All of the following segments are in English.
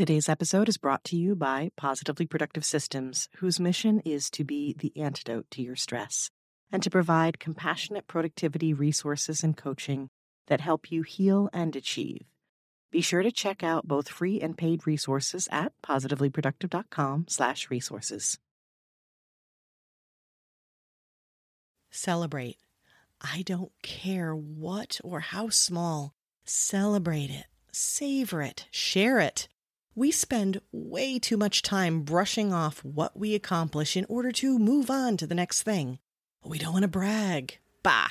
Today's episode is brought to you by Positively Productive Systems, whose mission is to be the antidote to your stress and to provide compassionate productivity resources and coaching that help you heal and achieve. Be sure to check out both free and paid resources at positivelyproductive.com/resources. Celebrate. I don't care what or how small. Celebrate it. Savor it. Share it. We spend way too much time brushing off what we accomplish in order to move on to the next thing. We don't want to brag. Bah!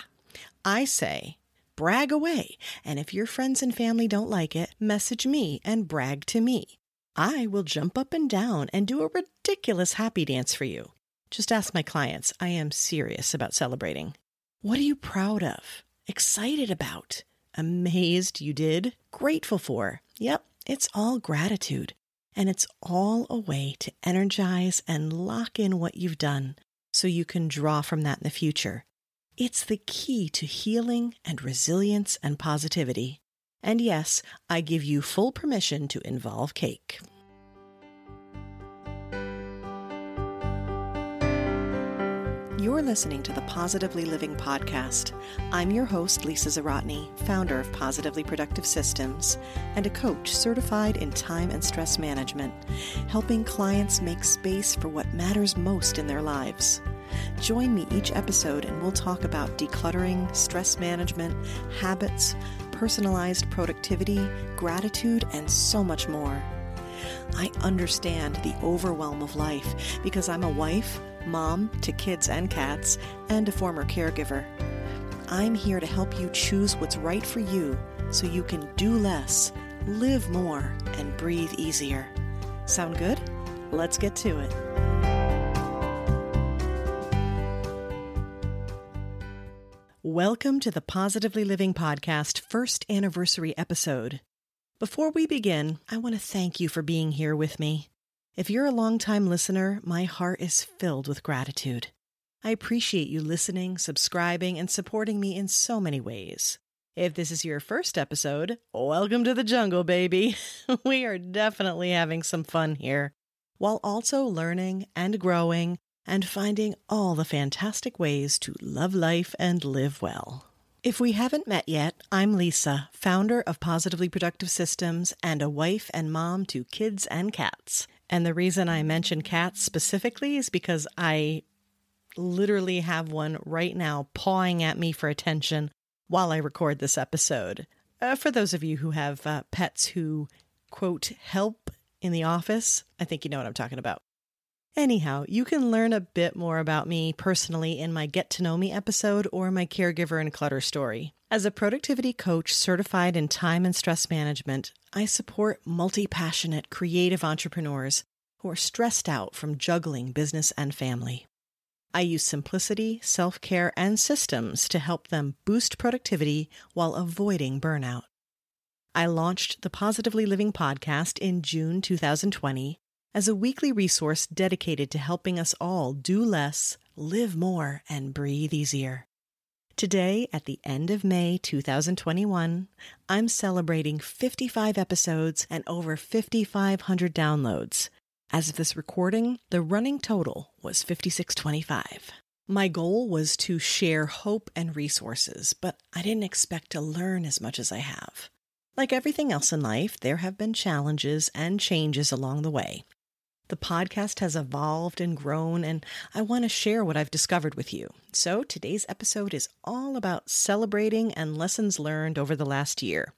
I say, brag away, and if your friends and family don't like it, message me and brag to me. I will jump up and down and do a ridiculous happy dance for you. Just ask my clients. I am serious about celebrating. What are you proud of? Excited about? Amazed you did? Grateful for? Yep, it's all gratitude. And it's all a way to energize and lock in what you've done so you can draw from that in the future. It's the key to healing and resilience and positivity. And yes, I give you full permission to involve cake. You're listening to the Positively Living Podcast. I'm your host, Lisa Zawrotny, founder of Positively Productive Systems and a coach certified in time and stress management, helping clients make space for what matters most in their lives. Join me each episode and we'll talk about decluttering, stress management, habits, personalized productivity, gratitude, and so much more. I understand the overwhelm of life because I'm a wife mom to kids and cats, and a former caregiver. I'm here to help you choose what's right for you so you can do less, live more, and breathe easier. Sound good? Let's get to it. Welcome to the Positively Living Podcast first anniversary episode. Before we begin, I want to thank you for being here with me. If you're a longtime listener, my heart is filled with gratitude. I appreciate you listening, subscribing, and supporting me in so many ways. If this is your first episode, welcome to the jungle, baby. we are definitely having some fun here, while also learning and growing and finding all the fantastic ways to love life and live well. If we haven't met yet, I'm Lisa, founder of Positively Productive Systems and a wife and mom to kids and cats. And the reason I mention cats specifically is because I literally have one right now pawing at me for attention while I record this episode. Uh, for those of you who have uh, pets who, quote, help in the office, I think you know what I'm talking about. Anyhow, you can learn a bit more about me personally in my Get to Know Me episode or my Caregiver and Clutter story. As a productivity coach certified in time and stress management, I support multi passionate creative entrepreneurs who are stressed out from juggling business and family. I use simplicity, self care, and systems to help them boost productivity while avoiding burnout. I launched the Positively Living podcast in June 2020 as a weekly resource dedicated to helping us all do less, live more, and breathe easier. Today, at the end of May 2021, I'm celebrating 55 episodes and over 5,500 downloads. As of this recording, the running total was 5625. My goal was to share hope and resources, but I didn't expect to learn as much as I have. Like everything else in life, there have been challenges and changes along the way, the podcast has evolved and grown, and I want to share what I've discovered with you. So today's episode is all about celebrating and lessons learned over the last year.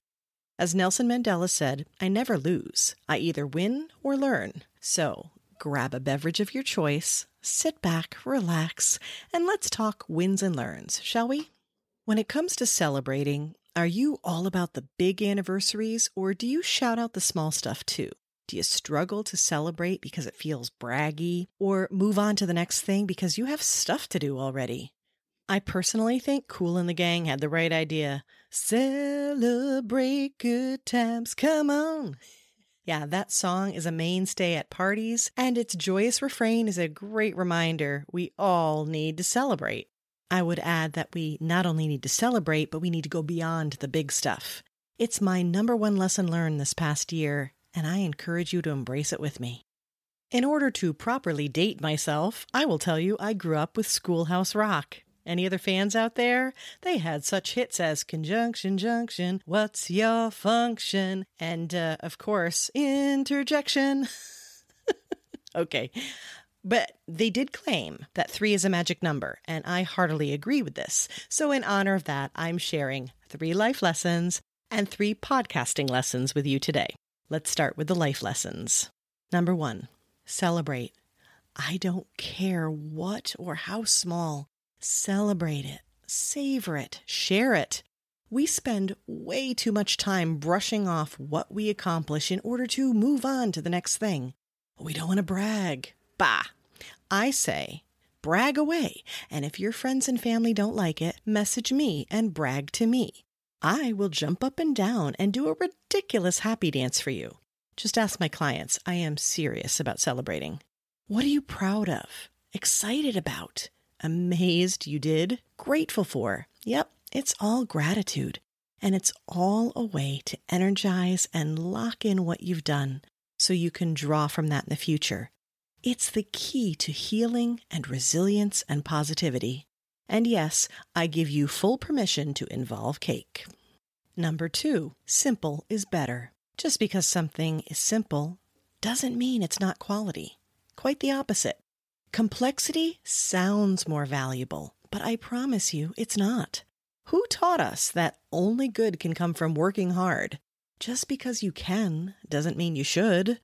As Nelson Mandela said, I never lose. I either win or learn. So grab a beverage of your choice, sit back, relax, and let's talk wins and learns, shall we? When it comes to celebrating, are you all about the big anniversaries or do you shout out the small stuff too? Do you struggle to celebrate because it feels braggy or move on to the next thing because you have stuff to do already? I personally think Kool and the Gang had the right idea. Celebrate good times, come on. Yeah, that song is a mainstay at parties, and its joyous refrain is a great reminder we all need to celebrate. I would add that we not only need to celebrate, but we need to go beyond the big stuff. It's my number one lesson learned this past year and I encourage you to embrace it with me. In order to properly date myself, I will tell you I grew up with Schoolhouse Rock. Any other fans out there? They had such hits as Conjunction Junction, What's Your Function, and, uh, of course, Interjection. okay. But they did claim that three is a magic number, and I heartily agree with this. So, in honor of that, I'm sharing three life lessons and three podcasting lessons with you today. Let's start with the life lessons. Number one, celebrate. I don't care what or how small. Celebrate it, savor it, share it. We spend way too much time brushing off what we accomplish in order to move on to the next thing. We don't want to brag. Bah! I say, brag away. And if your friends and family don't like it, message me and brag to me. I will jump up and down and do a ridiculous happy dance for you. Just ask my clients. I am serious about celebrating. What are you proud of? Excited about? amazed you did, grateful for. Yep, it's all gratitude. And it's all a way to energize and lock in what you've done so you can draw from that in the future. It's the key to healing and resilience and positivity. And yes, I give you full permission to involve cake. Number two, simple is better. Just because something is simple doesn't mean it's not quality. Quite the opposite. Complexity sounds more valuable, but I promise you it's not. Who taught us that only good can come from working hard? Just because you can doesn't mean you should.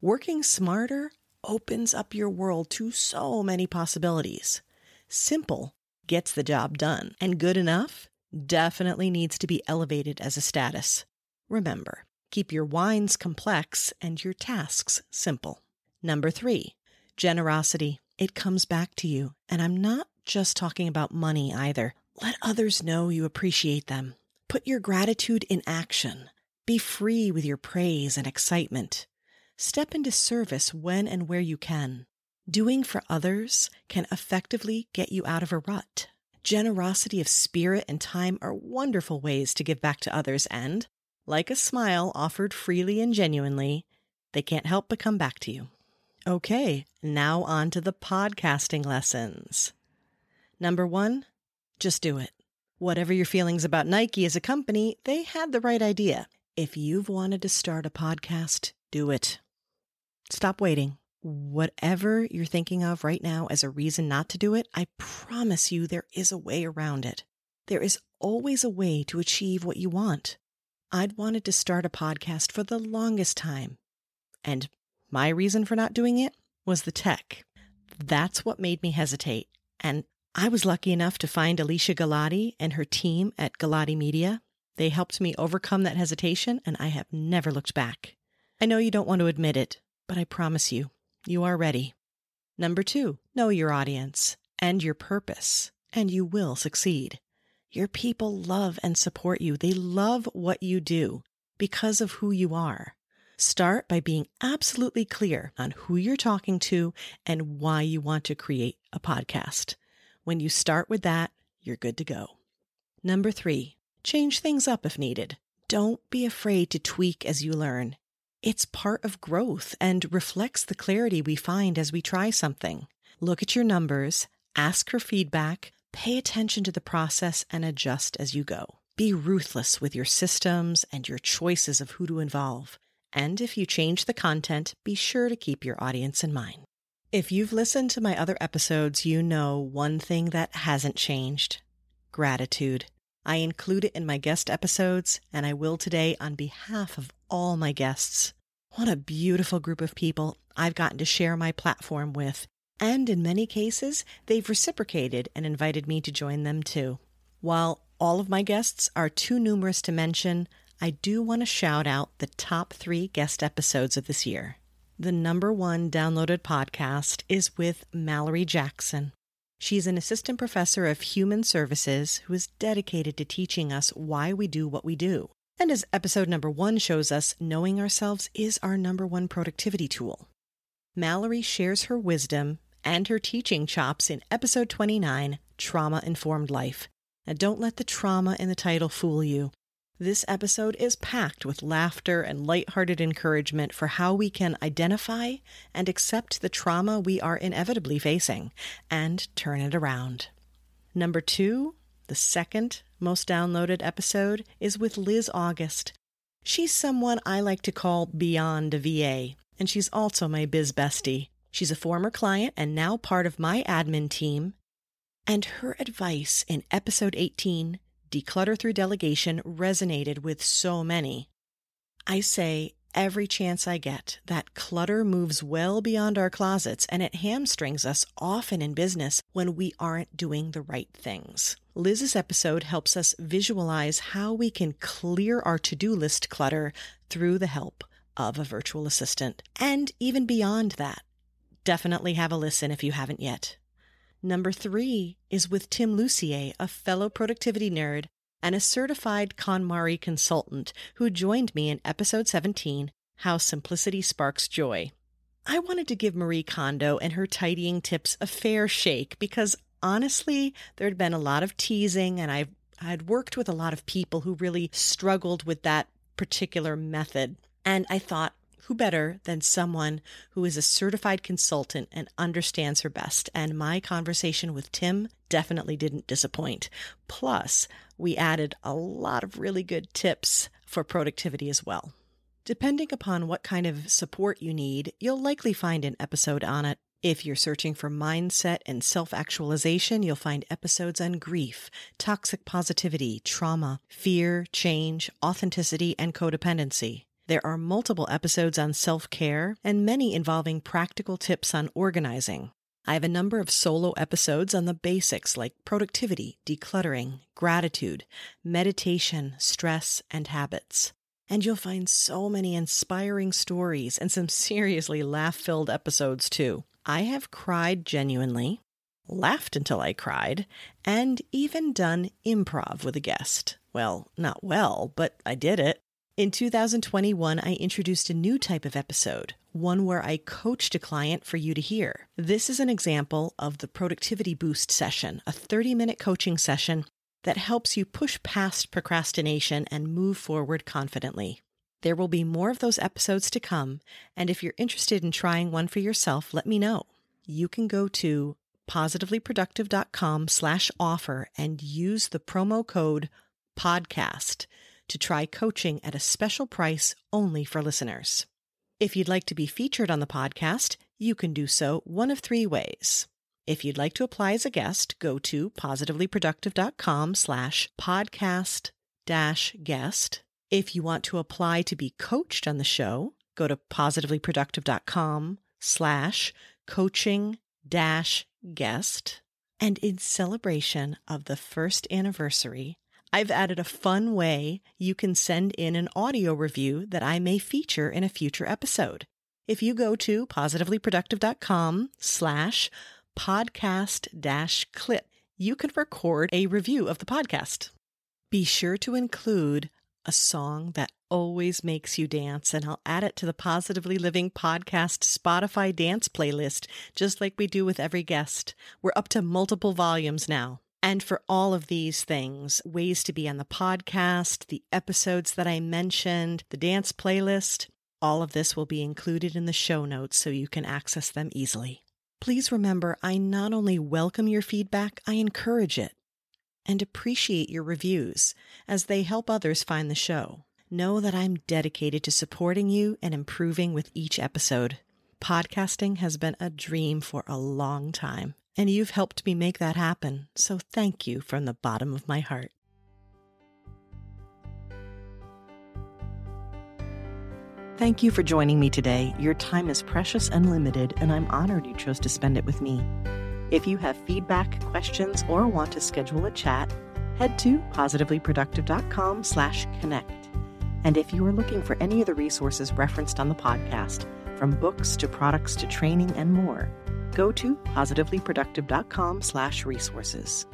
Working smarter opens up your world to so many possibilities. Simple gets the job done, and good enough definitely needs to be elevated as a status. Remember, keep your wines complex and your tasks simple. Number three, Generosity, it comes back to you. And I'm not just talking about money either. Let others know you appreciate them. Put your gratitude in action. Be free with your praise and excitement. Step into service when and where you can. Doing for others can effectively get you out of a rut. Generosity of spirit and time are wonderful ways to give back to others, and, like a smile offered freely and genuinely, they can't help but come back to you. Okay, now on to the podcasting lessons. Number one, just do it. Whatever your feelings about Nike as a company, they had the right idea. If you've wanted to start a podcast, do it. Stop waiting. Whatever you're thinking of right now as a reason not to do it, I promise you there is a way around it. There is always a way to achieve what you want. I'd wanted to start a podcast for the longest time. And my reason for not doing it was the tech. That's what made me hesitate. And I was lucky enough to find Alicia Galati and her team at Galati Media. They helped me overcome that hesitation, and I have never looked back. I know you don't want to admit it, but I promise you, you are ready. Number two, know your audience and your purpose, and you will succeed. Your people love and support you. They love what you do because of who you are. Start by being absolutely clear on who you're talking to and why you want to create a podcast. When you start with that, you're good to go. Number three, change things up if needed. Don't be afraid to tweak as you learn. It's part of growth and reflects the clarity we find as we try something. Look at your numbers, ask for feedback, pay attention to the process, and adjust as you go. Be ruthless with your systems and your choices of who to involve. And if you change the content, be sure to keep your audience in mind. If you've listened to my other episodes, you know one thing that hasn't changed gratitude. I include it in my guest episodes, and I will today on behalf of all my guests. What a beautiful group of people I've gotten to share my platform with, and in many cases, they've reciprocated and invited me to join them too. While all of my guests are too numerous to mention, I do want to shout out the top three guest episodes of this year. The number one downloaded podcast is with Mallory Jackson. She's an assistant professor of human services who is dedicated to teaching us why we do what we do. And as episode number one shows us, knowing ourselves is our number one productivity tool. Mallory shares her wisdom and her teaching chops in episode 29, Trauma Informed Life. Now, don't let the trauma in the title fool you. This episode is packed with laughter and lighthearted encouragement for how we can identify and accept the trauma we are inevitably facing and turn it around. Number two, the second most downloaded episode, is with Liz August. She's someone I like to call beyond a VA, and she's also my biz bestie. She's a former client and now part of my admin team. And her advice in episode 18 declutter through delegation resonated with so many. I say every chance I get that clutter moves well beyond our closets and it hamstrings us often in business when we aren't doing the right things. Liz's episode helps us visualize how we can clear our to do list clutter through the help of a virtual assistant and even beyond that. Definitely have a listen if you haven't yet. Number three is with Tim Lucier, a fellow productivity nerd and a certified KonMari consultant who joined me in episode 17, How Simplicity Sparks Joy. I wanted to give Marie Kondo and her tidying tips a fair shake because honestly, there had been a lot of teasing and I've I'd worked with a lot of people who really struggled with that particular method. And I thought, who better than someone who is a certified consultant and understands her best? And my conversation with Tim definitely didn't disappoint. Plus, we added a lot of really good tips for productivity as well. Depending upon what kind of support you need, you'll likely find an episode on it. If you're searching for mindset and self actualization, you'll find episodes on grief, toxic positivity, trauma, fear, change, authenticity, and codependency. There are multiple episodes on self care and many involving practical tips on organizing. I have a number of solo episodes on the basics like productivity, decluttering, gratitude, meditation, stress, and habits. And you'll find so many inspiring stories and some seriously laugh filled episodes too. I have cried genuinely, laughed until I cried, and even done improv with a guest. Well, not well, but I did it. In 2021, I introduced a new type of episode, one where I coached a client for you to hear. This is an example of the Productivity Boost session, a 30 minute coaching session that helps you push past procrastination and move forward confidently. There will be more of those episodes to come, and if you're interested in trying one for yourself, let me know. You can go to positivelyproductive.com slash offer and use the promo code podcast to try coaching at a special price only for listeners. If you'd like to be featured on the podcast, you can do so one of three ways. If you'd like to apply as a guest, go to positivelyproductive.com slash podcast dash guest. If you want to apply to be coached on the show, go to positivelyproductive.com slash coaching dash guest. And in celebration of the first anniversary I've added a fun way you can send in an audio review that I may feature in a future episode. If you go to positivelyproductive.com slash podcast dash clip, you can record a review of the podcast. Be sure to include a song that always makes you dance, and I'll add it to the Positively Living Podcast Spotify dance playlist, just like we do with every guest. We're up to multiple volumes now. And for all of these things, ways to be on the podcast, the episodes that I mentioned, the dance playlist, all of this will be included in the show notes so you can access them easily. Please remember, I not only welcome your feedback, I encourage it and appreciate your reviews as they help others find the show. Know that I'm dedicated to supporting you and improving with each episode. Podcasting has been a dream for a long time and you've helped me make that happen. So thank you from the bottom of my heart. Thank you for joining me today. Your time is precious and limited, and I'm honored you chose to spend it with me. If you have feedback, questions, or want to schedule a chat, head to positivelyproductive.com slash connect. And if you are looking for any of the resources referenced on the podcast, from books to products to training and more, go to positivelyproductive.com slash resources.